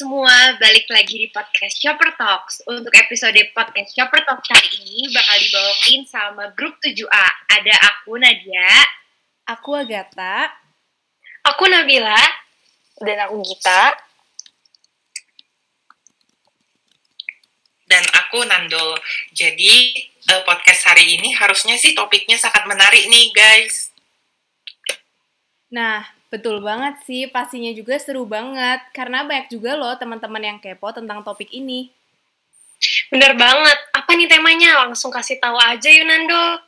semua, balik lagi di podcast Shopper Talks. Untuk episode podcast Shopper Talks kali ini bakal dibawain sama grup 7A. Ada aku Nadia, Aku Agatha. Aku Nabila. Dan aku Gita. dan aku Nando. Jadi eh, podcast hari ini harusnya sih topiknya sangat menarik nih guys. Nah, betul banget sih, pastinya juga seru banget. Karena banyak juga loh teman-teman yang kepo tentang topik ini. Bener banget. Apa nih temanya? Langsung kasih tahu aja yuk Nando.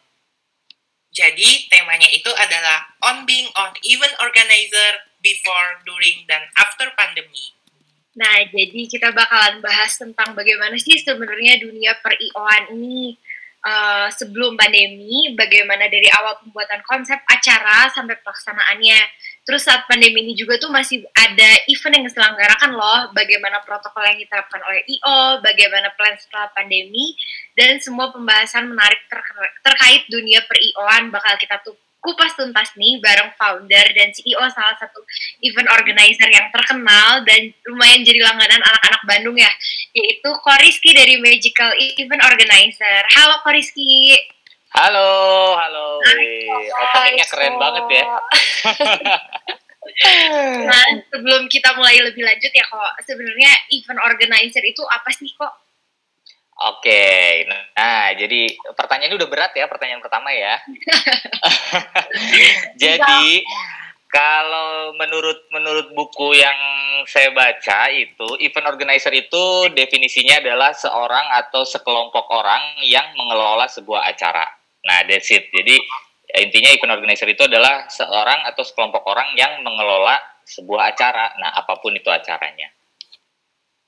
Jadi temanya itu adalah on being on event organizer before, during, dan after pandemi. Nah, jadi kita bakalan bahas tentang bagaimana sih sebenarnya dunia per IO-an ini eh, sebelum pandemi, bagaimana dari awal pembuatan konsep acara sampai pelaksanaannya. Terus saat pandemi ini juga tuh masih ada event yang diselenggarakan loh, bagaimana protokol yang diterapkan oleh IO, bagaimana plan setelah pandemi, dan semua pembahasan menarik ter- terkait dunia per IO-an bakal kita tuh kupas tuntas nih bareng founder dan CEO salah satu event organizer yang terkenal dan lumayan jadi langganan anak-anak Bandung ya, yaitu Koriski dari Magical Event Organizer. Halo Koriski. Halo, halo. Wih, openingnya keren banget ya. Nah, sebelum kita mulai lebih lanjut ya kok, sebenarnya event organizer itu apa sih kok? Oke, nah jadi pertanyaan ini udah berat ya, pertanyaan pertama ya. jadi kalau menurut menurut buku yang saya baca itu event organizer itu definisinya adalah seorang atau sekelompok orang yang mengelola sebuah acara. Nah, that's it. Jadi intinya event organizer itu adalah seorang atau sekelompok orang yang mengelola sebuah acara. Nah, apa pun itu acaranya.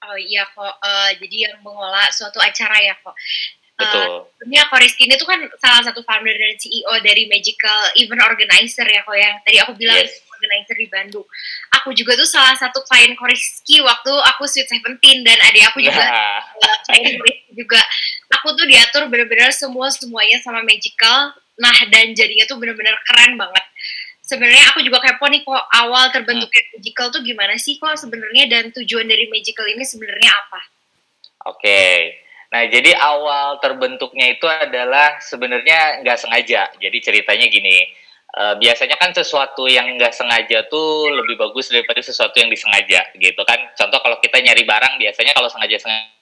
Oh iya kok, eh, jadi yang mengolah suatu acara ya kok. Eh, Betul. Sebenarnya Koriski ini tuh kan salah satu founder dan CEO dari Magical Event Organizer ya kok yang tadi aku bilang Yes. organizer di Bandung. Aku juga tuh salah satu klien Koriski waktu aku Sweet Seventeen dan adik aku juga Nah, uh, klien Koriski juga. Aku tuh diatur bener-bener semua semuanya sama Magical. Nah dan jadinya tuh bener-bener keren banget. Sebenarnya aku juga kepo nih kok awal terbentuknya Magical tuh gimana sih kok sebenarnya dan tujuan dari Magical ini sebenarnya apa? Oke. Nah, jadi awal terbentuknya itu adalah sebenarnya nggak sengaja. Jadi ceritanya gini, eh, biasanya kan sesuatu yang nggak sengaja tuh lebih bagus daripada sesuatu yang disengaja, gitu kan. Contoh kalau kita nyari barang, biasanya kalau sengaja sengaja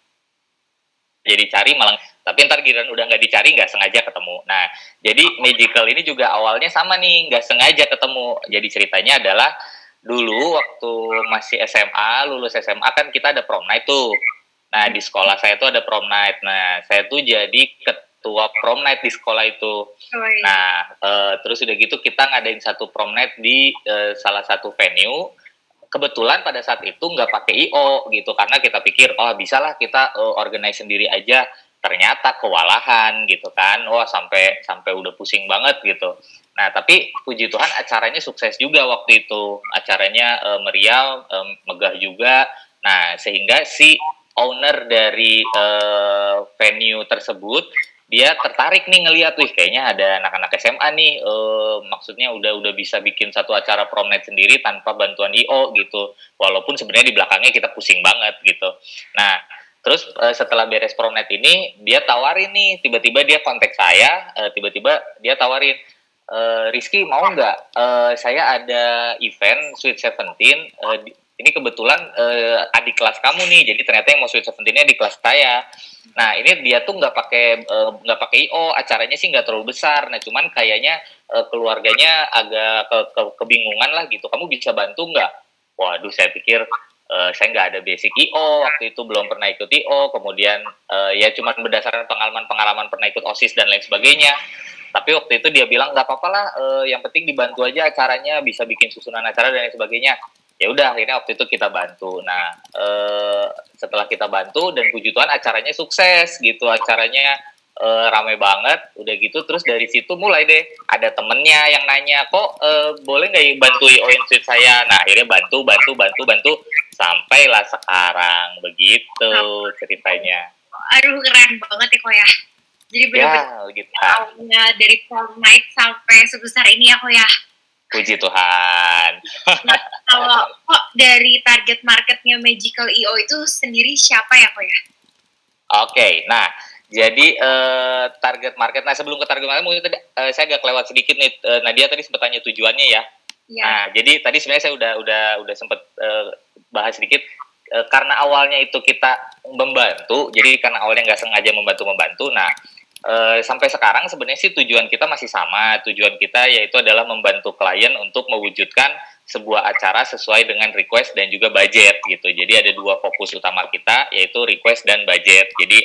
jadi cari malah tapi ntar giliran udah nggak dicari nggak sengaja ketemu. Nah jadi magical ini juga awalnya sama nih nggak sengaja ketemu. Jadi ceritanya adalah dulu waktu masih SMA lulus SMA kan kita ada prom night tuh. Nah di sekolah saya tuh ada prom night. Nah saya tuh jadi ketua prom night di sekolah itu Oh, iya. Nah, eh, terus udah gitu kita ngadain satu prom night di eh, salah satu venue. Kebetulan pada saat itu nggak pakai IO gitu karena kita pikir oh bisa lah kita eh, organize sendiri aja. Ternyata kewalahan gitu kan. Wah sampai sampai udah pusing banget gitu. Nah tapi puji Tuhan acaranya sukses juga waktu itu. Acaranya eh, meriah, eh, megah juga. Nah sehingga si owner dari eh, venue tersebut dia tertarik nih ngeliat wih kayaknya ada anak-anak SMA nih eh, maksudnya udah udah bisa bikin satu acara prom night sendiri tanpa bantuan IO gitu. Walaupun sebenarnya di belakangnya kita pusing banget gitu. Nah terus eh, setelah beres prom night ini dia tawarin nih tiba-tiba dia kontak saya eh, tiba-tiba dia tawarin eh, Rizky mau nggak Eh, saya ada event Sweet Seventeen di- ini kebetulan eh, adik kelas kamu nih jadi ternyata yang mau Sweet Seventeen-nya di kelas saya Nah ini dia tuh nggak pakai eh, nggak pakai IO, acaranya sih nggak terlalu besar. Nah cuman kayaknya eh, keluarganya agak ke, ke- kebingungan lah gitu. Kamu bisa bantu nggak? Waduh saya pikir eh, saya nggak ada basic IO waktu itu belum pernah ikut IO. Kemudian eh, ya cuman berdasarkan pengalaman-pengalaman pernah ikut osis dan lain sebagainya. Tapi waktu itu dia bilang nggak apa-apa lah, eh, yang penting dibantu aja acaranya, bisa bikin susunan acara dan lain sebagainya ya udah akhirnya waktu itu kita bantu. Nah eh, setelah kita bantu dan puji Tuhan acaranya sukses gitu acaranya eh, rame banget udah gitu terus dari situ mulai deh ada temennya yang nanya kok eh, boleh nggak ya bantu ION Suite saya? Nah akhirnya bantu bantu bantu bantu sampailah sekarang begitu ceritanya. Aduh keren banget ya kok ya. Jadi bener-bener ya gitu awalnya dari night sampai sebesar ini ya kok ya. Puji Tuhan. Kalau kok dari target marketnya Magical EO itu sendiri siapa ya kok ya? Oke, nah jadi eh, target market. Nah sebelum ke target market, mungkin tadi eh, saya agak kelewat sedikit nih. Eh, Nadia tadi sempat tanya tujuannya ya. Ya. Nah jadi tadi sebenarnya saya udah udah udah sempat bahas sedikit. Karena awalnya itu kita membantu, jadi karena awalnya nggak sengaja membantu membantu. Nah eh, sampai sekarang sebenarnya sih tujuan kita masih sama. Tujuan kita yaitu adalah membantu klien untuk mewujudkan sebuah acara sesuai dengan request dan juga budget gitu. Jadi ada dua fokus utama kita yaitu request dan budget. Jadi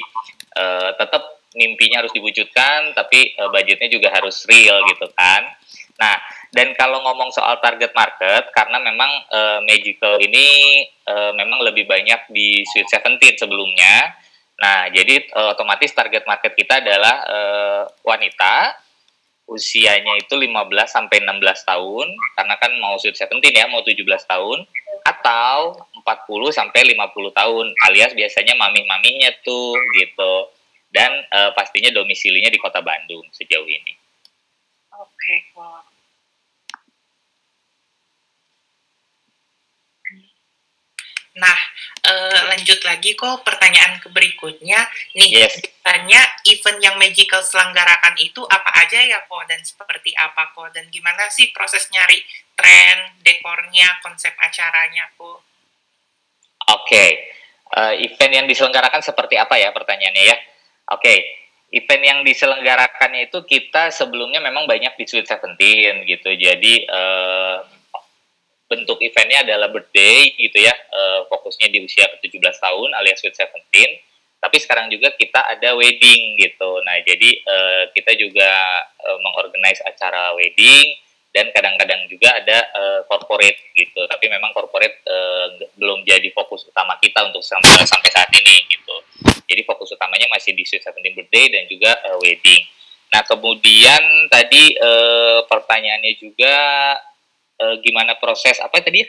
eh, tetap mimpinya harus diwujudkan tapi eh, budgetnya juga harus real gitu kan. Nah, dan kalau ngomong soal target market karena memang eh, Magical ini eh, memang lebih banyak di Sweet Seventeen sebelumnya. Nah, jadi eh, otomatis target market kita adalah eh, wanita usianya itu 15 sampai 16 tahun karena kan mau Sweet Seventeen ya, mau 17 tahun atau 40 sampai 50 tahun alias biasanya mami-maminya tuh gitu. Dan eh, pastinya domisilinya di Kota Bandung sejauh ini. Oke, wow. Nah, eh, lanjut lagi kok pertanyaan ke berikutnya. Nih, Yes. tanya event yang Magical selenggarakan itu apa aja ya kok dan seperti apa kok dan gimana sih proses nyari tren, dekornya, konsep acaranya kok? Oke, Eh, event yang diselenggarakan seperti apa ya pertanyaannya ya? Oke, event yang diselenggarakannya itu kita sebelumnya memang banyak di Sweet Seventeen gitu. Jadi eh, bentuk eventnya adalah birthday gitu ya, eh, fokusnya di usia ke-17 tahun alias Sweet Seventeen. Tapi sekarang juga kita ada wedding gitu. Nah, jadi eh, kita juga eh, mengorganize acara wedding dan kadang-kadang juga ada eh, corporate gitu. Tapi memang corporate nggak- belum jadi fokus utama kita untuk sampai, sampai saat ini gitu. Jadi fokus utamanya masih di Sweet Seventeen Birthday dan juga eh, wedding. Nah, kemudian tadi eh, pertanyaannya juga eh, gimana proses apa tadi ya?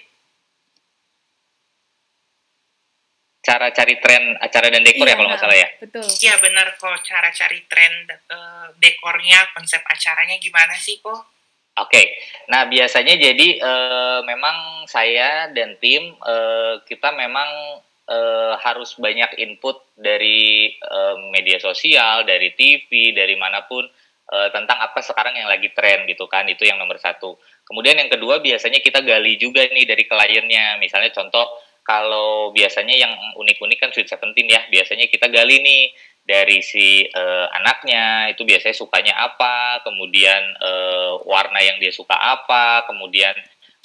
Cara cari tren acara dan dekor ya kalau nggak salah ya. Betul. Iya benar kok, cara cari tren eh, dekornya, konsep acaranya gimana sih kok? Oke, nah biasanya jadi eh, memang saya dan tim eh, kita memang eh, harus banyak input dari eh, media sosial, dari TV, dari mana pun eh, tentang apa sekarang yang lagi tren gitu kan, itu yang nomor satu. Kemudian yang kedua biasanya kita gali juga nih dari kliennya, misalnya contoh kalau biasanya yang unik-unik kan Sweet Seventeen ya, biasanya kita gali nih dari si eh, anaknya itu biasanya sukanya apa, kemudian eh, warna yang dia suka apa, kemudian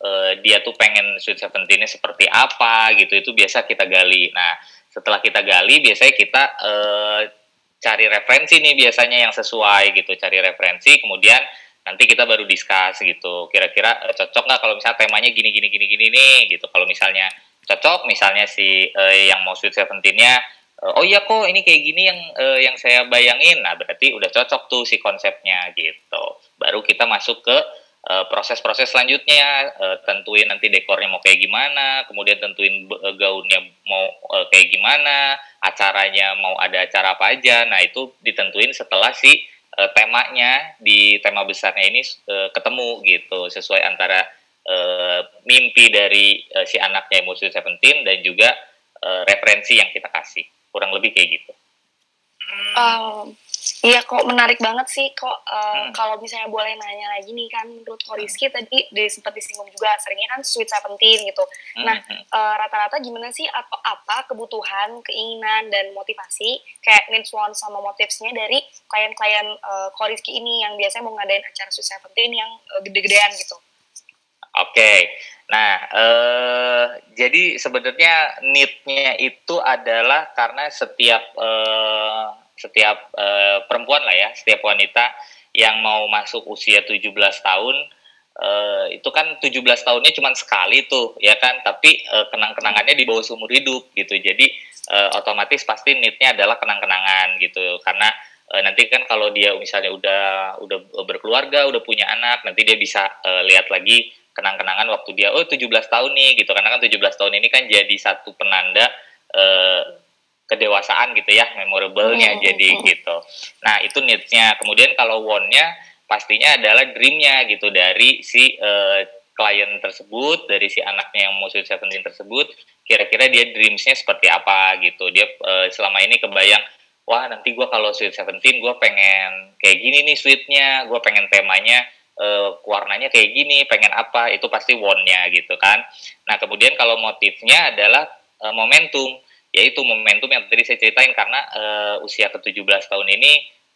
eh, dia tuh pengen Sweet Seventeen-nya seperti apa gitu, itu biasa kita gali. Nah, setelah kita gali biasanya kita eh, cari referensi nih biasanya yang sesuai gitu, cari referensi, kemudian nanti kita baru discuss gitu, kira-kira eh, cocok nggak kalau misalnya temanya gini gini gini gini nih gitu, kalau misalnya cocok misalnya si eh, yang mau Sweet Seventeen-nya eh, oh iya kok ini kayak gini yang eh, yang saya bayangin. Nah berarti udah cocok tuh si konsepnya gitu. Baru kita masuk ke eh, proses-proses selanjutnya eh, tentuin nanti dekornya mau kayak gimana kemudian tentuin eh, gaunnya mau eh, kayak gimana acaranya mau ada acara apa aja. Nah itu ditentuin setelah si eh, temanya di tema besarnya ini eh, ketemu gitu sesuai antara eh, mimpi dari eh, si anaknya Emosi Seventeen dan juga eh, referensi yang kita kasih kurang lebih kayak gitu. Oh, iya kok menarik banget sih kok uh, Hmm. kalau misalnya boleh nanya lagi nih kan menurut Ko Rizky tadi di, sempat disinggung juga seringnya kan Sweet Seventeen gitu. Nah, Mhm. Eh, rata-rata gimana sih atau apa kebutuhan, keinginan dan motivasi kayak needs wants sama motifsnya dari klien-klien uh, Ko Rizky ini yang biasanya mau ngadain acara Sweet Seventeen yang eh, gede-gedean gitu. Oke, nah eh, jadi sebenarnya need-nya itu adalah karena setiap eh, setiap eh, perempuan lah ya, setiap wanita yang mau masuk usia 17 tahun eh, itu kan 17 tahunnya cuma sekali tuh ya kan, tapi eh, kenang-kenangannya di bawah seumur hidup gitu. Jadi eh, otomatis pasti need-nya adalah kenang-kenangan gitu. Karena eh, nanti kan kalau dia misalnya udah udah berkeluarga, udah punya anak, nanti dia bisa eh, lihat lagi kenang-kenangan waktu dia oh 17 tahun nih gitu. Karena kan 17 tahun ini kan jadi satu penanda kedewasaan gitu ya memorable-nya Hmm, jadi gitu. Nah, itu needs-nya. Kemudian kalau want-nya pastinya adalah dreamnya gitu. Dari si uh, klien tersebut dari si anaknya yang mau Sweet Seventeen tersebut kira-kira dia dreamsnya seperti apa gitu. Dia uh, selama ini kebayang wah nanti gue kalau Sweet Seventeen gue pengen kayak gini nih sweetnya gue pengen temanya uh, warnanya kayak gini pengen apa. Itu pasti wonnya gitu kan. Nah kemudian kalau motifnya adalah uh, momentum yaitu momentum yang tadi saya ceritain karena uh, usia ke-17 tahun ini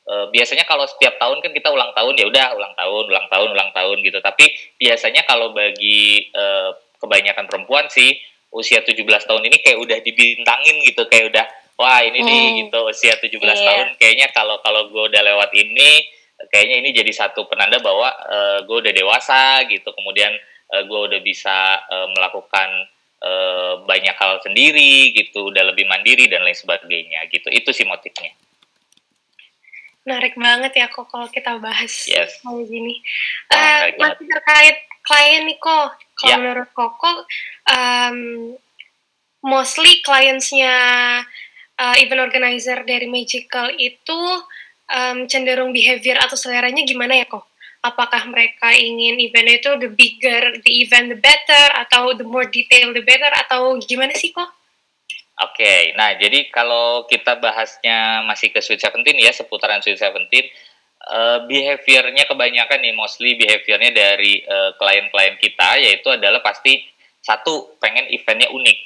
uh, biasanya kalau setiap tahun kan kita ulang tahun ya udah ulang tahun ulang tahun ulang tahun gitu tapi biasanya kalau bagi uh, kebanyakan perempuan sih usia 17 tahun ini kayak udah dibintangin gitu kayak udah wah ini nih hmm. gitu usia 17 yeah. tahun kayaknya kalau kalau gue udah lewat ini kayaknya ini jadi satu penanda bahwa uh, gue udah dewasa gitu kemudian uh, gue udah bisa uh, melakukan uh, banyak hal sendiri gitu udah lebih mandiri dan lain sebagainya gitu. Itu sih motifnya. Menarik banget ya kok kalau kita bahas yes. kayak gini. Oh, uh, masih terkait klien nih kok kalau yeah. menurut Koko um, mostly kliennya uh, event organizer dari Magical itu um, cenderung behavior atau seleranya gimana ya kok apakah mereka ingin event itu the bigger the event the better atau the more detail the better atau gimana sih kok? Oke, okay, nah jadi kalau kita bahasnya masih ke Sweet Seventeen ya seputaran Sweet Seventeen, uh, behaviornya kebanyakan nih mostly behaviornya dari uh, klien-klien kita yaitu adalah pasti satu pengen eventnya unik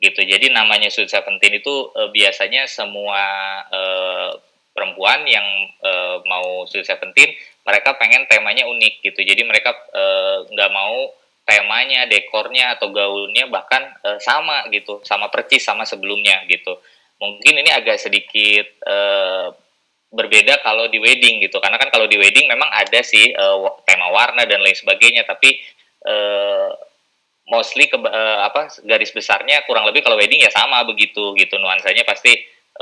gitu. Jadi namanya Sweet Seventeen itu uh, biasanya semua uh, perempuan yang uh, mau Sweet Seventeen mereka pengen temanya unik gitu. Jadi mereka eh, nggak uh, mau temanya dekornya atau gaunnya bahkan uh, sama gitu sama percis sama sebelumnya gitu. Mungkin ini agak sedikit uh, berbeda kalau di wedding gitu. Karena kan kalau di wedding memang ada sih uh, tema warna dan lain sebagainya. Tapi uh, mostly ke uh, apa garis besarnya kurang lebih kalau wedding ya sama begitu gitu. Nuansanya pasti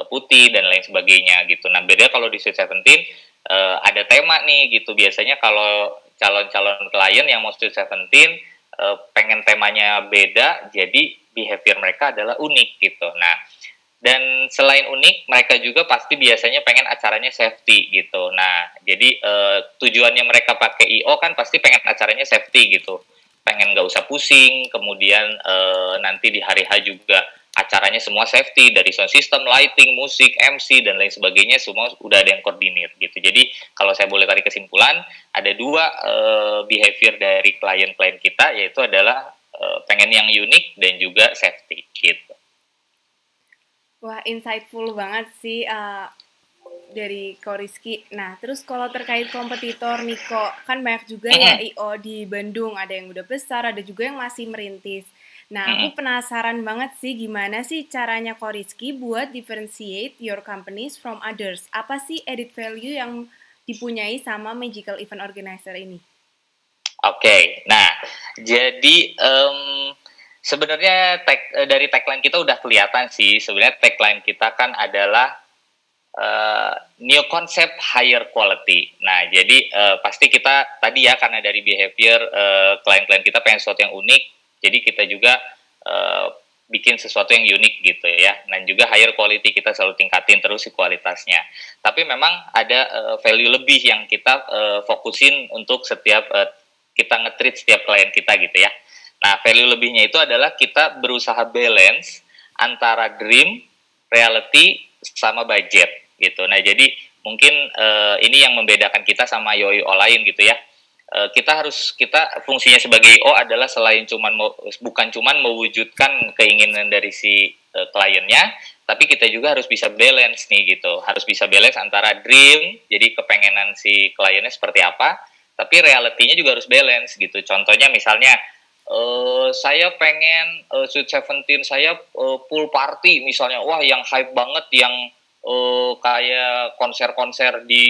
putih dan lain sebagainya gitu. Nah beda kalau di Sweet Seventeen uh, ada tema nih gitu. Biasanya kalau calon-calon klien yang mau Sweet Seventeen uh, pengen temanya beda jadi behavior mereka adalah unik gitu. Nah dan selain unik mereka juga pasti biasanya pengen acaranya safety gitu. Nah jadi uh, tujuannya mereka pakai io kan pasti pengen acaranya safety gitu. Pengen nggak usah pusing kemudian uh, nanti di hari H juga acaranya semua safety dari sound system, lighting, musik, MC dan lain sebagainya semua udah ada yang koordinir gitu. Jadi kalau saya boleh tarik kesimpulan, ada dua uh, behavior dari klien-klien kita yaitu adalah uh, pengen yang unik dan juga safety gitu. Wah, insightful banget sih uh, dari Ko Rizky. Nah, terus kalau terkait kompetitor nih kok, kan banyak juga mm -hmm. ya IO di Bandung, ada yang udah besar, ada juga yang masih merintis. Nah, aku penasaran banget sih gimana sih caranya Koriski buat differentiate your companies from others. Apa sih edit value yang dipunyai sama Magical Event Organizer ini? Oke, okay. nah jadi um, sebenarnya tag, eh, dari tagline kita udah kelihatan sih. Sebenarnya tagline kita kan adalah uh, new concept higher quality. Nah, jadi uh, pasti kita tadi ya karena dari behavior klien-klien uh, kita pengen sesuatu yang unik jadi kita juga uh, bikin sesuatu yang unik gitu ya. Dan juga higher quality kita selalu tingkatin terus kualitasnya. Tapi memang ada uh, value lebih yang kita uh, fokusin untuk setiap uh, kita ngetreat setiap klien kita gitu ya. Nah value lebihnya itu adalah kita berusaha balance antara dream reality sama budget gitu. Nah jadi mungkin uh, ini yang membedakan kita sama yoi lain gitu ya kita harus kita fungsinya sebagai IO adalah selain cuman bukan cuman mewujudkan keinginan dari si uh, kliennya, tapi kita juga harus bisa balance nih gitu. Harus bisa balance antara dream, jadi kepengenan si kliennya seperti apa, tapi realitinya juga harus balance gitu. Contohnya misalnya uh, saya pengen uh, Sweet Seventeen saya uh, pool party misalnya, wah yang hype banget yang uh, kayak konser-konser di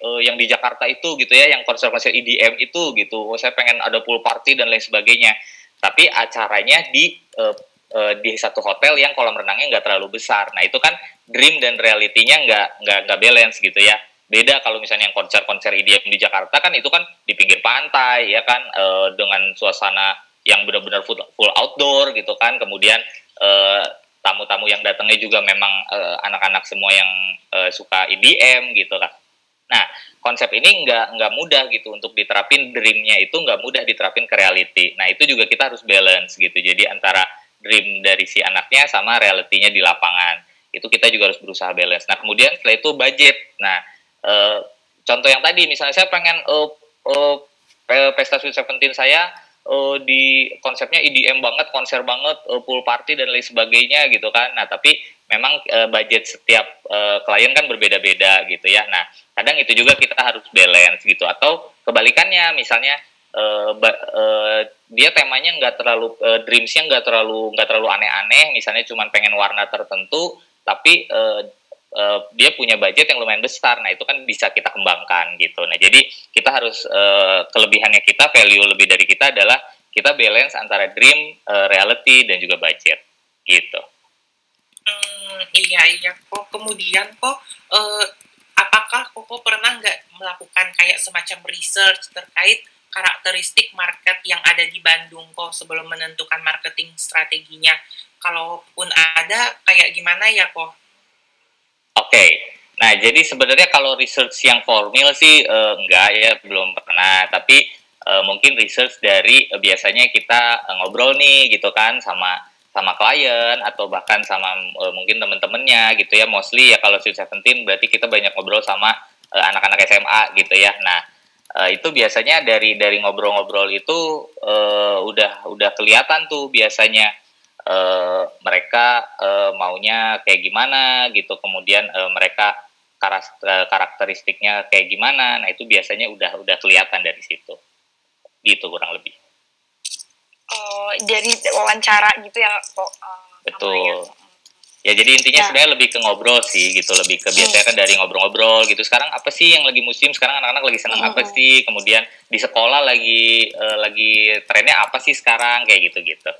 uh, yang di Jakarta itu gitu ya, yang konser-konser EDM itu gitu. Saya pengen ada pool party dan lain sebagainya. Tapi acaranya di uh, di satu hotel yang kolam renangnya nggak terlalu besar. Nah itu kan dream dan realitinya nggak nggak nggak balance gitu ya. Beda kalau misalnya yang konser-konser EDM di Jakarta kan itu kan di pinggir pantai ya kan uh, dengan suasana yang benar-benar full, full outdoor gitu kan. Kemudian uh, tamu-tamu yang datangnya juga memang eh, anak-anak semua yang uh, suka EDM gitu kan. Nah, konsep ini nggak nggak mudah gitu untuk diterapin dreamnya itu nggak mudah diterapin ke reality. Nah, itu juga kita harus balance gitu. Jadi antara dream dari si anaknya sama realitinya di lapangan. Itu kita juga harus berusaha balance. Nah, kemudian setelah itu budget. Nah, eh, contoh yang tadi misalnya saya pengen uh, uh, pesta Sweet Seventeen saya uh, di konsepnya EDM banget, konser banget, uh, pool party dan lain sebagainya gitu kan. Nah, tapi memang uh, budget setiap uh, klien kan berbeda-beda gitu ya. Nah, kadang itu juga kita harus balance gitu. Atau kebalikannya, misalnya uh, uh, dia temanya nggak terlalu uh, dreamsnya nggak terlalu nggak terlalu aneh-aneh. Misalnya cuma pengen warna tertentu, tapi uh, uh, dia punya budget yang lumayan besar. Nah, itu kan bisa kita kembangkan gitu. Nah, jadi kita harus uh, kelebihannya kita, value lebih dari kita adalah kita balance antara dream, uh, reality dan juga budget gitu. Hmm, iya iya kok kemudian kok uh, apakah Koko pernah nggak melakukan kayak semacam research terkait karakteristik market yang ada di Bandung kok sebelum menentukan marketing strateginya? Kalaupun ada, kayak gimana ya kok? Oke, okay. nah jadi sebenarnya kalau research yang formal sih uh, enggak ya belum pernah, tapi uh, mungkin research dari uh, biasanya kita uh, ngobrol nih gitu kan sama sama klien atau bahkan sama uh, mungkin temen-temennya gitu ya mostly ya kalau Sweet Seventeen berarti kita banyak ngobrol sama anak-anak uh, SMA gitu ya. Nah uh, itu biasanya dari dari ngobrol-ngobrol itu uh, udah udah kelihatan tuh biasanya uh, mereka uh, maunya kayak gimana gitu. Kemudian uh, mereka karakteristiknya kayak gimana. Nah itu biasanya udah udah kelihatan dari situ. Gitu kurang lebih. Oh jadi wawancara gitu ya kok? Uh, betul. ya. Jadi intinya ya. sebenarnya lebih ke ngobrol sih gitu. Lebih ke biasanya kan dari ngobrol-ngobrol gitu. Sekarang apa sih yang lagi musim? Sekarang anak-anak lagi senang hmm. apa sih? Kemudian di sekolah lagi uh, lagi trennya apa sih sekarang? Kayak gitu gitu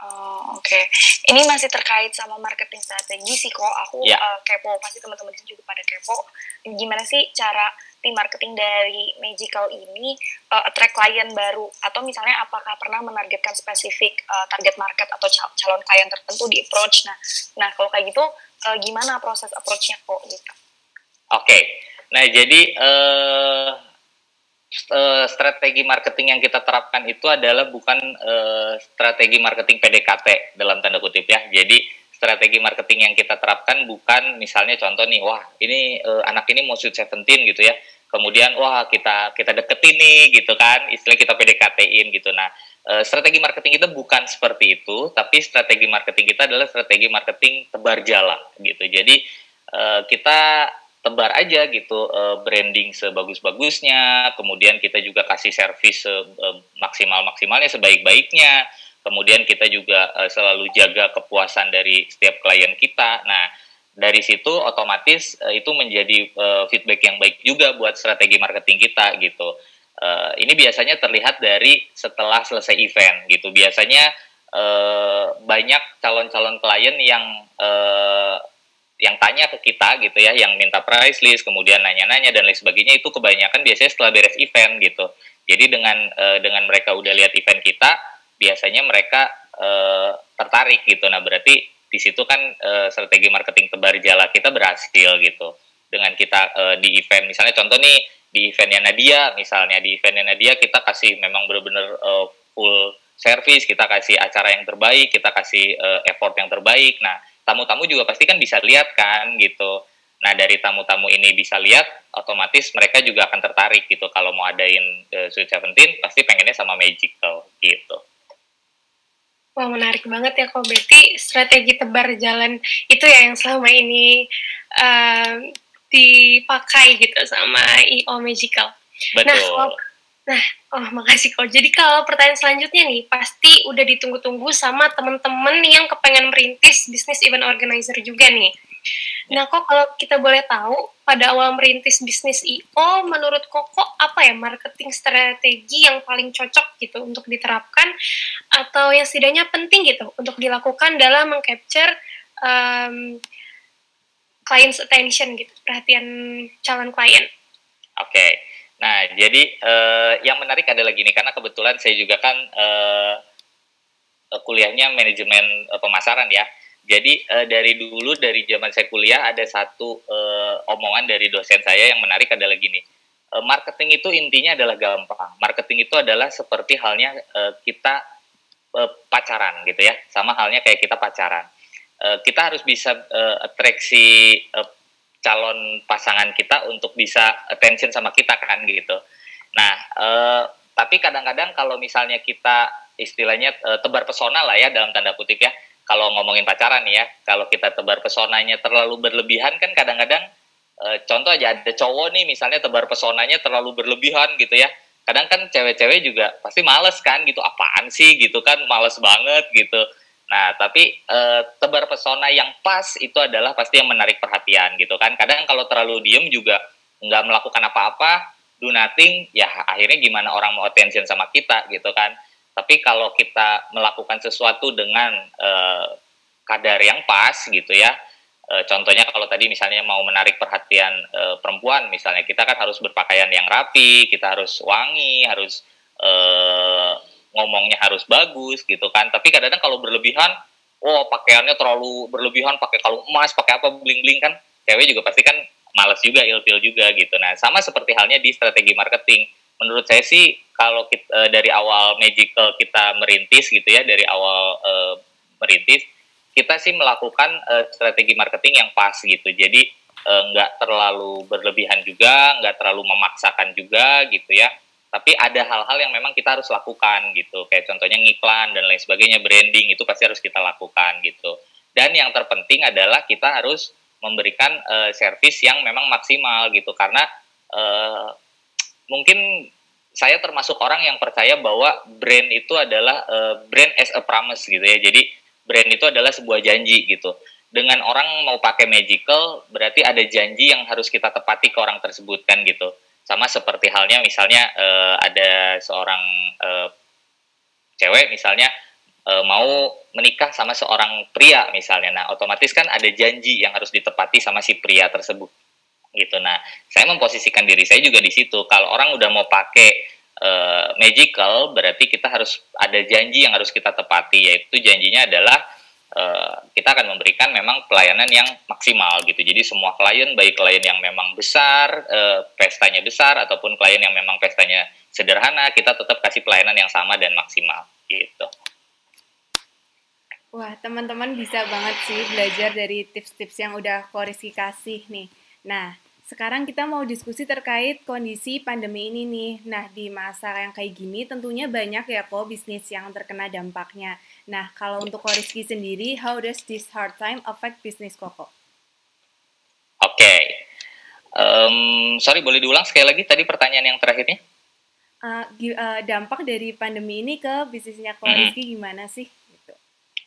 Oh, oke. Okay. Ini masih terkait sama marketing strategi sih kok. Aku yeah. uh, kepo, pasti teman-teman di sini juga pada kepo. Gimana sih cara tim marketing dari Magical ini uh, attract klien baru atau misalnya apakah pernah menargetkan spesifik uh, target market atau cal calon klien tertentu di approach. Nah, nah kalau kayak gitu uh, gimana proses approach-nya kok gitu? Oke. Okay. Nah, jadi uh, uh, strategi marketing yang kita terapkan itu adalah bukan uh, strategi marketing PDKT dalam tanda kutip ya. Jadi strategi marketing yang kita terapkan bukan misalnya contoh nih, wah ini uh, anak ini mau shoot seventeen gitu ya. Kemudian wah kita kita deketin nih gitu kan, istilah kita PDKT-in gitu. Nah, uh, strategi marketing itu bukan seperti itu, tapi strategi marketing kita adalah strategi marketing tebar jala gitu. Jadi uh, kita tebar aja gitu uh, branding sebagus-bagusnya, kemudian kita juga kasih servis maksimal-maksimalnya sebaik-baiknya, kemudian kita juga uh, selalu jaga kepuasan dari setiap klien kita. Nah, dari situ otomatis uh, itu menjadi uh, feedback yang baik juga buat strategi marketing kita gitu. Uh, ini biasanya terlihat dari setelah selesai event gitu. Biasanya uh, banyak calon-calon klien yang uh, yang tanya ke kita gitu ya, yang minta price list, kemudian nanya-nanya dan lain sebagainya itu kebanyakan biasanya setelah beres event gitu. Jadi dengan uh, dengan mereka udah lihat event kita, biasanya mereka uh, tertarik gitu. Nah berarti di situ kan uh, strategi marketing tebar jala kita berhasil gitu. Dengan kita uh, di event, misalnya contoh nih di eventnya Nadia, misalnya di eventnya Nadia kita kasih memang benar-benar uh, full service, kita kasih acara yang terbaik, kita kasih uh, effort yang terbaik. Nah tamu-tamu juga pasti kan bisa lihat kan gitu. Nah dari tamu-tamu ini bisa lihat, otomatis mereka juga akan tertarik gitu. Kalau mau adain uh, Sweet Seventeen, pasti pengennya sama Magical gitu. Wah menarik banget ya kok Berarti strategi tebar jalan itu ya yang selama ini uh, dipakai gitu sama IO Magical. Betul. Nah, Nah, oh makasih kok. Jadi kalau pertanyaan selanjutnya nih, pasti udah ditunggu-tunggu sama temen-temen yang kepengen merintis bisnis event organizer juga nih. Nah, kok kalau kita boleh tahu, pada awal merintis bisnis IO, menurut Koko apa ya marketing strategi yang paling cocok gitu untuk diterapkan atau yang setidaknya penting gitu untuk dilakukan dalam mengcapture um, client's attention gitu, perhatian calon klien. Oke. Okay. Nah, jadi uh, yang menarik adalah gini karena kebetulan saya juga kan uh, kuliahnya manajemen uh, pemasaran ya. Jadi uh, dari dulu dari zaman saya kuliah ada satu uh, omongan dari dosen saya yang menarik adalah gini. Uh, marketing itu intinya adalah gampang. Marketing itu adalah seperti halnya uh, kita uh, pacaran gitu ya. Sama halnya kayak kita pacaran. Uh, kita harus bisa uh, atraksi uh, calon pasangan kita untuk bisa attention sama kita kan gitu. Nah, uh, tapi kadang-kadang kalau misalnya kita istilahnya uh, tebar pesona lah ya dalam tanda kutip ya kalau ngomongin pacaran ya, kalau kita tebar pesonanya terlalu berlebihan kan kadang-kadang e, contoh aja ada cowok nih misalnya tebar pesonanya terlalu berlebihan gitu ya. Kadang kan cewek-cewek juga pasti males kan gitu, apaan sih gitu kan, males banget gitu. Nah, tapi e, tebar pesona yang pas itu adalah pasti yang menarik perhatian gitu kan. Kadang kalau terlalu diem juga nggak melakukan apa-apa, do nothing, ya akhirnya gimana orang mau attention sama kita gitu kan. Tapi kalau kita melakukan sesuatu dengan uh, kadar yang pas gitu ya, uh, contohnya kalau tadi misalnya mau menarik perhatian uh, perempuan, misalnya kita kan harus berpakaian yang rapi, kita harus wangi, harus uh, ngomongnya harus bagus gitu kan. Tapi kadang-kadang kalau berlebihan, oh pakaiannya terlalu berlebihan, pakai kalung emas, pakai apa bling-bling kan, cewek juga pasti kan males juga, ilfil juga gitu. Nah sama seperti halnya di strategi marketing menurut saya sih kalau kita, uh, dari awal magical kita merintis gitu ya dari awal uh, merintis kita sih melakukan uh, strategi marketing yang pas gitu jadi nggak uh, terlalu berlebihan juga nggak terlalu memaksakan juga gitu ya tapi ada hal-hal yang memang kita harus lakukan gitu kayak contohnya ngiklan dan lain sebagainya branding itu pasti harus kita lakukan gitu dan yang terpenting adalah kita harus memberikan uh, service yang memang maksimal gitu karena uh, mungkin saya termasuk orang yang percaya bahwa brand itu adalah uh, brand as a promise gitu ya. Jadi brand itu adalah sebuah janji gitu. Dengan orang mau pakai magical berarti ada janji yang harus kita tepati ke orang tersebut kan gitu. Sama seperti halnya misalnya uh, ada seorang uh, cewek misalnya uh, mau menikah sama seorang pria misalnya. Nah, otomatis kan ada janji yang harus ditepati sama si pria tersebut gitu. Nah, saya memposisikan diri saya juga di situ. Kalau orang udah mau pakai uh, magical, berarti kita harus ada janji yang harus kita tepati, yaitu janjinya adalah uh, kita akan memberikan memang pelayanan yang maksimal gitu. Jadi semua klien, baik klien yang memang besar, uh, pestanya besar, ataupun klien yang memang pestanya sederhana, kita tetap kasih pelayanan yang sama dan maksimal gitu. Wah, teman-teman bisa banget sih belajar dari tips-tips yang udah Koriski kasih nih. Nah, sekarang kita mau diskusi terkait kondisi pandemi ini nih. Nah, di masa yang kayak gini tentunya banyak ya kok bisnis yang terkena dampaknya. Nah, kalau untuk Koriski sendiri, how does this hard time affect bisnis Koko? Oke. Okay. Um, sorry, boleh diulang sekali lagi tadi pertanyaan yang terakhirnya? Uh, uh, dampak dari pandemi ini ke bisnisnya Koriski hmm. gimana sih? Gitu.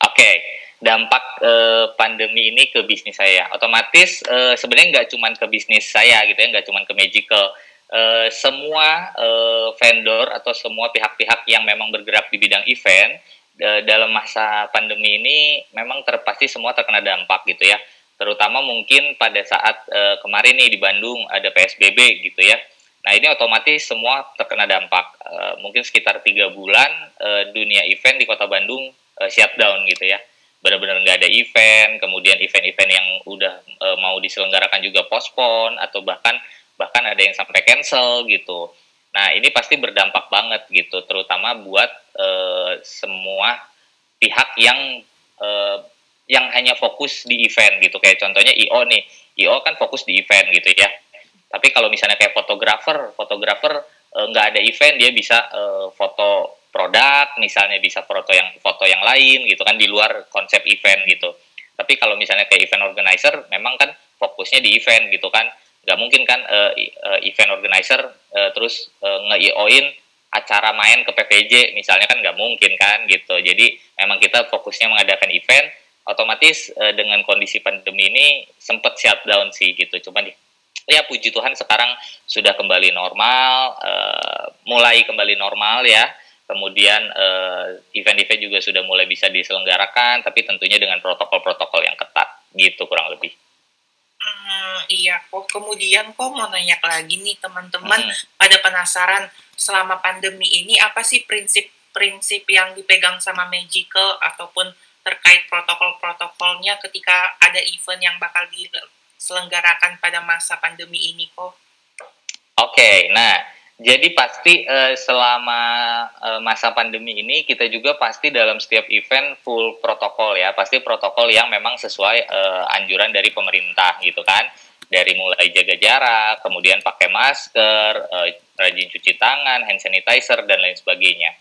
Oke. Okay dampak uh, pandemi ini ke bisnis saya. Otomatis uh, sebenarnya nggak cuma ke bisnis saya gitu ya, nggak cuma ke Magical. Uh, semua uh, vendor atau semua pihak-pihak yang memang bergerak di bidang event dalam masa pandemi ini memang terpasti semua terkena dampak gitu ya. Terutama mungkin pada saat uh, kemarin nih di Bandung ada PSBB gitu ya. Nah ini otomatis semua terkena dampak. Uh, mungkin sekitar tiga bulan uh, dunia event di Kota Bandung uh, shutdown gitu ya benar-benar nggak ada event, kemudian event-event yang udah e, mau diselenggarakan juga postpone atau bahkan bahkan ada yang sampai cancel gitu. Nah ini pasti berdampak banget gitu, terutama buat e, semua pihak yang e, yang hanya fokus di event gitu, kayak contohnya IO nih, IO kan fokus di event gitu ya. Tapi kalau misalnya kayak fotografer, fotografer nggak ada event dia bisa e, foto produk misalnya bisa foto yang foto yang lain gitu kan di luar konsep event gitu. Tapi kalau misalnya kayak event organizer memang kan fokusnya di event gitu kan nggak mungkin kan uh, uh, event organizer uh, terus uh, acara main ke PPJ misalnya kan nggak mungkin kan gitu. Jadi memang kita fokusnya mengadakan event otomatis uh, dengan kondisi pandemi ini sempat shutdown sih gitu. Cuman ya puji Tuhan sekarang sudah kembali normal uh, mulai kembali normal ya. Kemudian event event-event juga sudah mulai bisa diselenggarakan, tapi tentunya dengan protokol-protokol yang ketat, gitu kurang lebih. Hmm, iya, kok kemudian kok mau nanya lagi nih teman-teman hmm. pada penasaran selama pandemi ini apa sih prinsip-prinsip yang dipegang sama Magical ataupun terkait protokol-protokolnya ketika ada event yang bakal diselenggarakan pada masa pandemi ini kok? Oke, okay, nah jadi pasti uh, selama uh, masa pandemi ini kita juga pasti dalam setiap event full protokol ya, pasti protokol yang memang sesuai uh, anjuran dari pemerintah gitu kan. Dari mulai jaga jarak, kemudian pakai masker, uh, rajin cuci tangan, hand sanitizer dan lain sebagainya.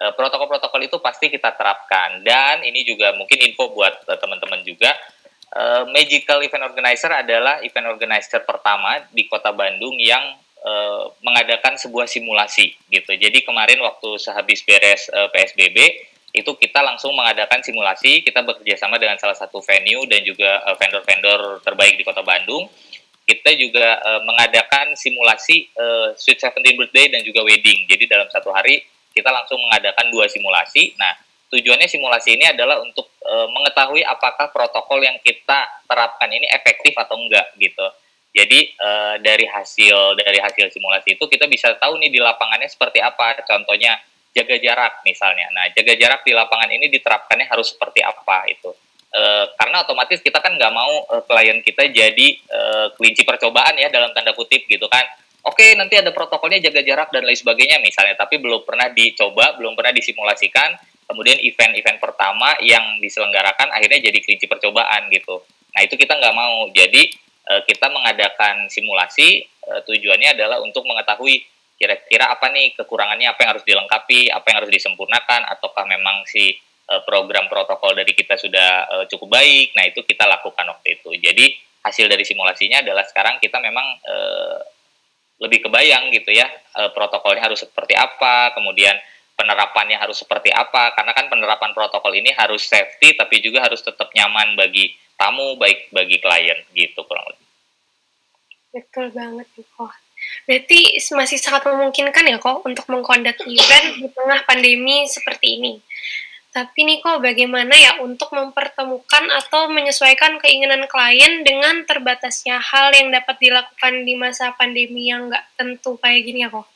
Protokol-protokol itu pasti kita terapkan dan ini juga mungkin info buat teman-teman juga. Uh, Magical Event Organizer adalah event organizer pertama di Kota Bandung yang uh, mengadakan sebuah simulasi gitu. Jadi kemarin waktu sehabis beres uh, eh, PSBB itu kita langsung mengadakan simulasi, kita bekerja sama dengan salah satu venue dan juga vendor vendor-vendor terbaik di Kota Bandung. Kita juga uh, mengadakan simulasi uh, Sweet Seventeen Birthday dan juga wedding. Jadi dalam satu hari kita langsung mengadakan dua simulasi. Nah, tujuannya simulasi ini adalah untuk uh, mengetahui apakah protokol yang kita terapkan ini efektif atau enggak gitu. Jadi uh, dari hasil dari hasil simulasi itu kita bisa tahu nih di lapangannya seperti apa. Contohnya jaga jarak misalnya. Nah jaga jarak di lapangan ini diterapkannya harus seperti apa itu. Uh, karena otomatis kita kan nggak mau uh, klien kita jadi uh, kelinci percobaan ya dalam tanda kutip gitu kan. Oke nanti ada protokolnya jaga jarak dan lain sebagainya misalnya, tapi belum pernah dicoba, belum pernah disimulasikan. Kemudian event-event pertama yang diselenggarakan akhirnya jadi kelinci percobaan gitu. Nah itu kita nggak mau. Jadi kita mengadakan simulasi uh, tujuannya adalah untuk mengetahui kira-kira apa nih kekurangannya apa yang harus dilengkapi apa yang harus disempurnakan ataukah memang si uh, program protokol dari kita sudah cukup baik. Nah itu kita lakukan waktu itu. Jadi hasil dari simulasinya adalah sekarang kita memang lebih kebayang gitu ya protokolnya harus seperti apa kemudian penerapannya harus seperti apa karena kan penerapan protokol ini harus safety tapi juga harus tetap nyaman bagi tamu baik bagi klien gitu kurang lebih. Betul banget kok. Berarti masih sangat memungkinkan ya kok untuk mengkondak event di tengah pandemi seperti ini. Tapi nih kok bagaimana ya untuk mempertemukan atau menyesuaikan keinginan klien dengan terbatasnya hal yang dapat dilakukan di masa pandemi yang nggak tentu kayak gini ya kok?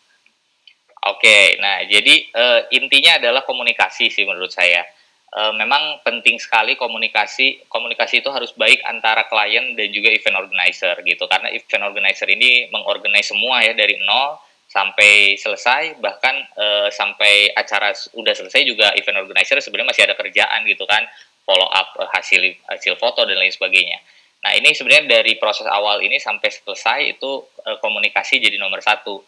Oke, nah jadi uh, intinya adalah komunikasi sih menurut saya uh, memang penting sekali komunikasi. Komunikasi itu harus baik antara klien dan juga event organizer gitu. Karena event organizer ini mengorganize semua ya dari nol sampai selesai bahkan uh, sampai acara sudah selesai juga event organizer sebenarnya masih ada kerjaan gitu kan follow up uh, hasil hasil foto dan lain sebagainya. Nah ini sebenarnya dari proses awal ini sampai selesai itu uh, komunikasi jadi nomor satu.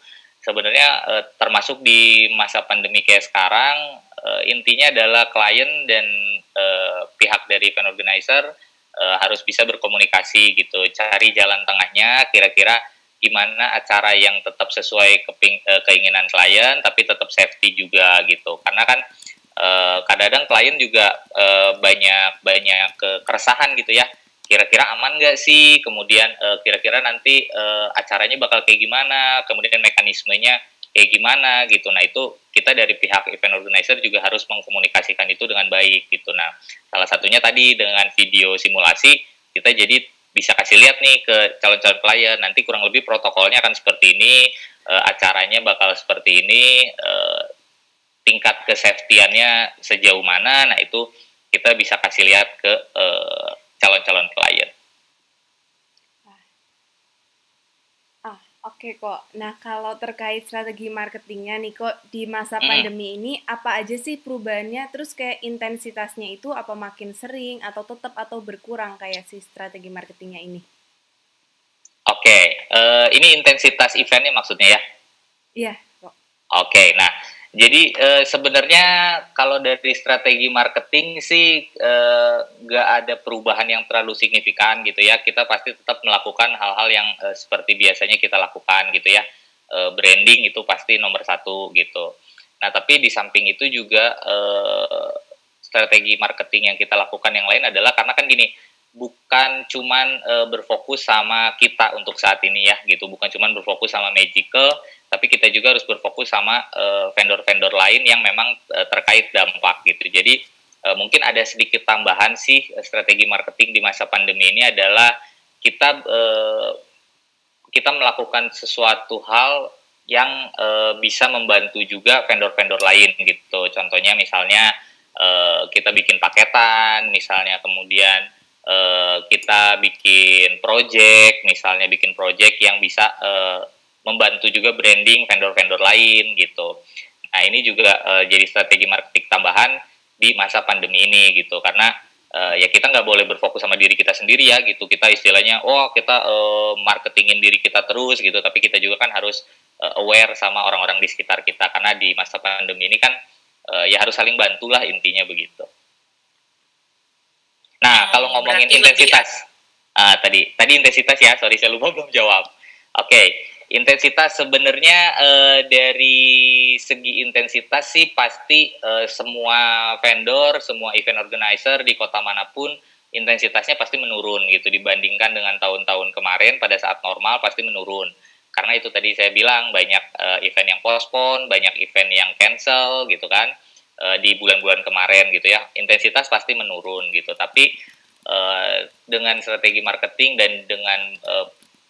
Sebenarnya uh, termasuk di masa pandemi kayak sekarang uh, intinya adalah klien dan uh, pihak dari event organizer uh, harus bisa berkomunikasi gitu, cari jalan tengahnya kira-kira gimana acara yang tetap sesuai keping, uh, keinginan klien tapi tetap safety juga gitu. Karena kan uh, kadang-kadang klien juga uh, banyak banyak keresahan gitu ya. Kira-kira aman nggak sih? Kemudian kira-kira nanti uh, acaranya bakal kayak gimana? Kemudian mekanismenya kayak gimana gitu. Nah itu kita dari pihak event organizer juga harus mengkomunikasikan itu dengan baik gitu. Nah salah satunya tadi dengan video simulasi kita jadi bisa kasih lihat nih ke calon-calon klien nanti kurang lebih protokolnya akan seperti ini, e, acaranya bakal seperti ini, e, tingkat kesafetyannya sejauh mana. Nah itu kita bisa kasih lihat ke e, calon-calon klien. Oke kok. Nah, kalau terkait strategi marketingnya nih kok di masa hmm. pandemi ini apa aja sih perubahannya? Terus kayak intensitasnya itu apa makin sering atau tetap atau berkurang kayak si strategi marketingnya ini? Oke, uh, ini intensitas eventnya maksudnya ya? Iya kok. Oke, nah jadi uh, sebenarnya kalau dari strategi marketing sih uh, nggak ada perubahan yang terlalu signifikan gitu ya. Kita pasti tetap melakukan hal-hal yang uh, seperti biasanya kita lakukan gitu ya. Branding itu pasti nomor satu gitu. Nah tapi di samping itu juga strategi marketing yang kita lakukan yang lain adalah karena kan gini bukan cuman uh, berfokus sama kita untuk saat ini ya gitu. Bukan cuman berfokus sama magical tapi kita juga harus berfokus sama vendor vendor-vendor lain yang memang uh, terkait dampak gitu. Jadi uh, mungkin ada sedikit tambahan sih strategi marketing di masa pandemi ini adalah kita uh, kita melakukan sesuatu hal yang uh, bisa membantu juga vendor-vendor lain gitu. Contohnya misalnya uh, kita bikin paketan misalnya kemudian uh, kita bikin project misalnya bikin project yang bisa uh, membantu juga branding vendor-vendor lain gitu. Nah ini juga uh, jadi strategi marketing tambahan di masa pandemi ini gitu. Karena uh, ya kita nggak boleh berfokus sama diri kita sendiri ya gitu. Kita istilahnya oh kita uh, marketingin diri kita terus gitu. Tapi kita juga kan harus uh, aware sama orang-orang di sekitar kita. Karena di masa pandemi ini kan uh, ya harus saling bantulah intinya begitu. Nah, hmm, kalau ngomongin intensitas, uh, tadi tadi intensitas ya, sorry saya lupa belum jawab. Oke, okay. intensitas sebenarnya uh, dari segi intensitas sih pasti uh, semua vendor, semua event organizer di kota mana pun intensitasnya pasti menurun gitu. Dibandingkan dengan tahun-tahun kemarin pada saat normal pasti menurun. Karena itu tadi saya bilang banyak uh, event yang postpone, banyak event yang cancel gitu kan uh, di bulan-bulan kemarin gitu ya. Intensitas pasti menurun gitu. Tapi uh, dengan strategi marketing dan dengan uh,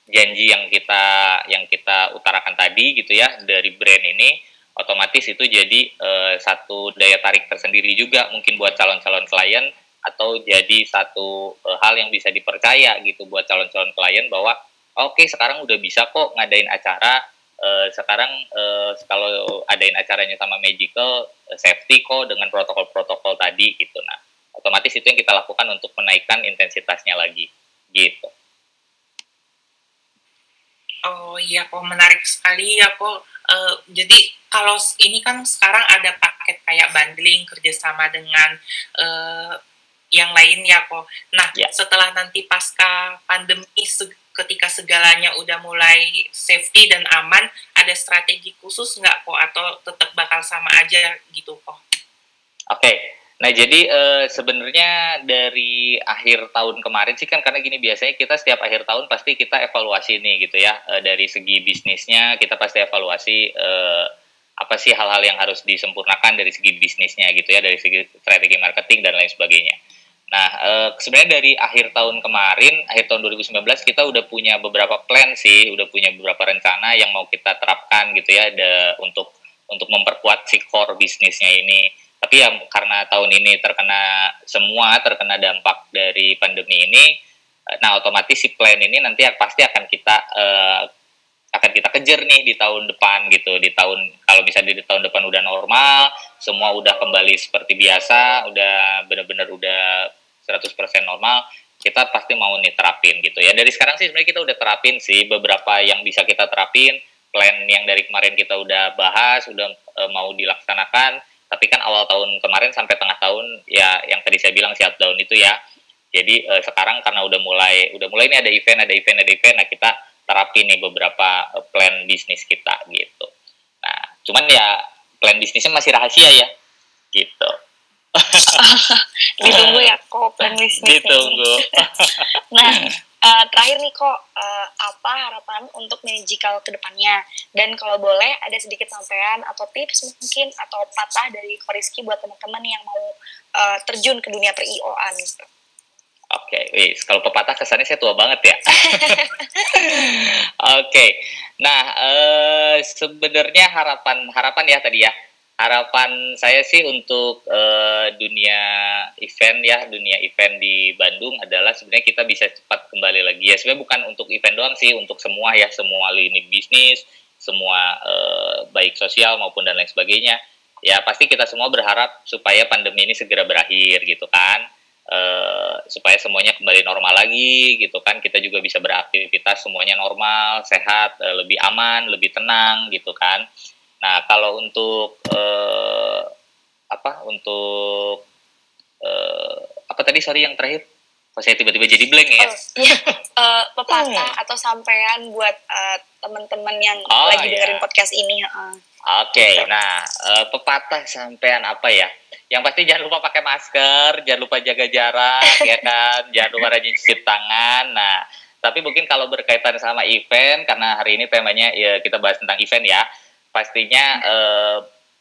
janji yang kita yang kita utarakan tadi gitu ya dari brand ini otomatis itu jadi uh, satu daya tarik tersendiri juga mungkin buat calon-calon klien atau jadi satu uh, hal yang bisa dipercaya gitu buat calon-calon klien bahwa oke okay, sekarang udah bisa kok ngadain acara uh, sekarang uh, kalau adain acaranya sama Magical uh, safety kok dengan protokol-protokol tadi gitu nah otomatis itu yang kita lakukan untuk menaikkan intensitasnya lagi gitu Oh iya kok menarik sekali ya kok. Uh, jadi kalau ini kan sekarang ada paket kayak bundling kerjasama dengan uh, yang lainnya kok. Nah yeah. setelah nanti pasca pandemi ketika segalanya udah mulai safety dan aman, ada strategi khusus nggak kok atau tetap bakal sama aja gitu kok? Oke, okay. nah jadi uh, sebenarnya dari akhir tahun kemarin sih kan karena gini biasanya kita setiap akhir tahun pasti kita evaluasi nih gitu ya uh, dari segi bisnisnya kita pasti evaluasi uh, apa sih hal-hal yang harus disempurnakan dari segi bisnisnya gitu ya dari segi strategi marketing dan lain sebagainya. Nah, e, sebenarnya dari akhir tahun kemarin, akhir tahun 2019 kita udah punya beberapa plan sih, udah punya beberapa rencana yang mau kita terapkan gitu ya, ada untuk untuk memperkuat si core bisnisnya ini. Tapi ya karena tahun ini terkena semua terkena dampak dari pandemi ini, eh, nah otomatis si plan ini nanti pasti akan kita e, akan kita kejar nih di tahun depan gitu. Di tahun kalau misalnya di tahun depan udah normal semua udah kembali seperti biasa udah benar-benar udah 100% normal kita pasti mau nih terapin gitu ya. Dari sekarang sih sebenarnya kita udah terapin sih beberapa yang bisa kita terapin plan yang dari kemarin kita udah bahas udah e, mau dilaksanakan. Tapi kan awal tahun kemarin sampai tengah tahun ya yang tadi saya bilang shutdown itu ya. Jadi e, sekarang karena udah mulai udah mulai ini ada event ada event ada event nah kita terapin nih beberapa e, plan bisnis kita gitu. Nah cuman ya plan bisnisnya masih rahasia ya gitu. Ditunggu ya kok plan bisnis ditunggu. Nah uh, terakhir nih kok uh, apa harapan untuk magical ke depannya? Dan kalau boleh ada sedikit sampean atau tips mungkin atau patah dari Koriski buat teman-teman yang mau uh, terjun ke dunia per IO-an gitu. Oke, okay. kalau pepatah kesannya saya tua banget ya. Oke, okay. nah uh, sebenarnya harapan harapan ya tadi ya harapan saya sih untuk uh, dunia event ya dunia event di Bandung adalah sebenarnya kita bisa cepat kembali lagi ya sebenarnya bukan untuk event doang sih untuk semua ya semua lini bisnis semua uh, baik sosial maupun dan lain sebagainya ya pasti kita semua berharap supaya pandemi ini segera berakhir gitu kan uh, supaya semuanya kembali normal lagi gitu kan kita juga bisa beraktivitas semuanya normal sehat uh, lebih aman lebih tenang gitu kan Nah, kalau untuk uh, apa? Untuk uh, apa tadi sorry yang terakhir? Kok saya tiba-tiba jadi blank ya? Oh, iya. uh, pepatah hmm. atau sampean buat uh, teman-teman yang oh, lagi iya. dengerin podcast ini. Uh. Oke, okay, gitu. nah uh, pepatah sampean apa ya? Yang pasti jangan lupa pakai masker, jangan lupa jaga jarak, ya kan? Jangan lupa rajin cuci tangan. Nah, tapi mungkin kalau berkaitan sama event, karena hari ini temanya ya kita bahas tentang event ya pastinya uh,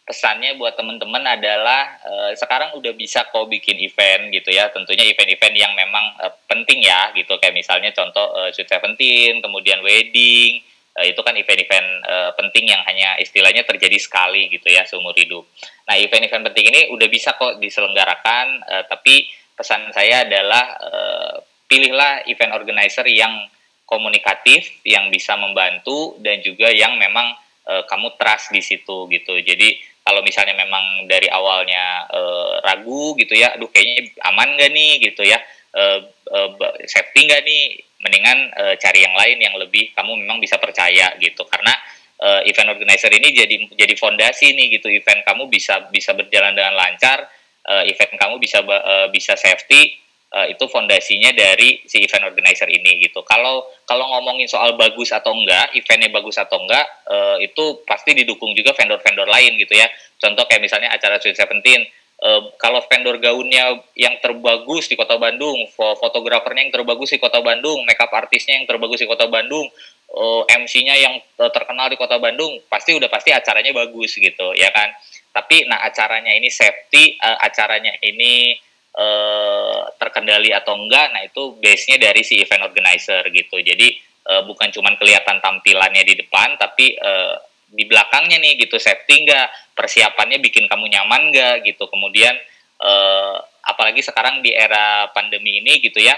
pesannya buat teman-teman adalah uh, sekarang udah bisa kok bikin event gitu ya tentunya event-event yang memang uh, penting ya gitu kayak misalnya contoh uh, Sweet Seventeen kemudian wedding itu kan event-event uh, penting yang hanya istilahnya terjadi sekali gitu ya seumur hidup. Nah event-event penting ini udah bisa kok diselenggarakan, uh, tapi pesan saya adalah uh, pilihlah event organizer yang komunikatif, yang bisa membantu dan juga yang memang uh, kamu trust di situ gitu. Jadi kalau misalnya memang dari awalnya uh, ragu gitu ya, aduh kayaknya aman gak nih gitu ya, uh, uh, safety gak nih, mendingan uh, cari yang lain yang lebih kamu memang bisa percaya gitu. Karena uh, event organizer ini jadi jadi fondasi nih gitu. Event kamu bisa bisa berjalan dengan lancar uh, event kamu bisa uh, bisa safety uh, itu fondasinya dari si event organizer ini gitu. Kalau kalau ngomongin soal bagus atau enggak eventnya bagus atau enggak uh, itu pasti didukung juga vendor-vendor lain gitu ya. Contoh kayak misalnya acara Sweet Seventeen Uh, kalau vendor gaunnya yang terbagus di Kota Bandung, fotografernya yang terbagus di Kota Bandung, makeup artisnya yang terbagus di Kota Bandung, uh, MC-nya yang uh, terkenal di Kota Bandung, pasti udah pasti acaranya bagus gitu, ya kan? Tapi nah acaranya ini safety, uh, acaranya ini uh, terkendali atau enggak, nah itu base-nya dari si event organizer gitu. Jadi uh, bukan cuma kelihatan tampilannya di depan, tapi uh, di belakangnya nih gitu safety enggak persiapannya bikin kamu nyaman enggak gitu. Kemudian uh, apalagi sekarang di era pandemi ini gitu ya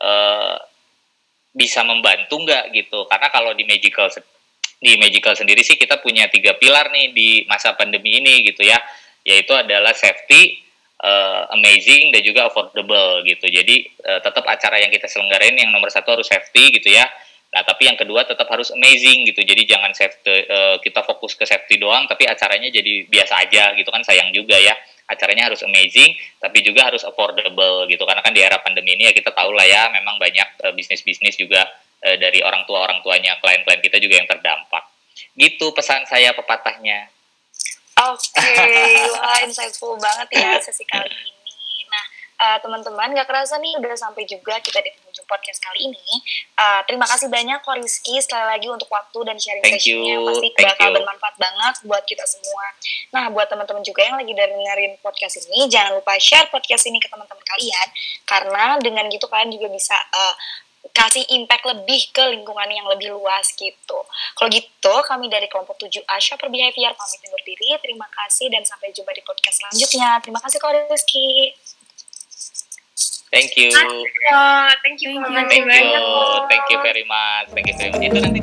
uh, bisa membantu enggak gitu. Karena kalau di magical di magical sendiri sih kita punya tiga pilar nih di masa pandemi ini gitu ya. Yaitu adalah safety uh, amazing dan juga affordable gitu. Jadi uh, tetap acara yang kita selenggarain yang nomor satu harus safety gitu ya Nah, tapi yang kedua tetap harus amazing gitu. Jadi jangan safety uh, kita fokus ke safety doang tapi acaranya jadi biasa aja gitu kan sayang juga ya. Acaranya harus amazing tapi juga harus affordable gitu. Karena kan di era pandemi ini ya kita tahu lah ya memang banyak uh, bisnis-bisnis juga uh, dari orang tua orang tuanya klien-klien kita juga yang terdampak. Gitu pesan saya pepatahnya. Oke, okay. wah insightful banget ya sesi kali ini uh, teman-teman gak kerasa nih udah sampai juga kita di podcast kali ini uh, terima kasih banyak kok Rizky sekali lagi untuk waktu dan sharing sessionnya pasti Thank bakal you. bermanfaat banget buat kita semua nah buat teman-teman juga yang lagi dengerin podcast ini jangan lupa share podcast ini ke teman-teman kalian karena dengan gitu kalian juga bisa uh, kasih impact lebih ke lingkungan yang lebih luas gitu. Kalau gitu, kami dari kelompok 7 Asya Per Behavior pamit undur diri. Terima kasih dan sampai jumpa di podcast selanjutnya. Terima kasih kok Rizky. Thank you. Thank you. Thank you. Thank you. Thank you very much. Thank you very much. Itu nanti.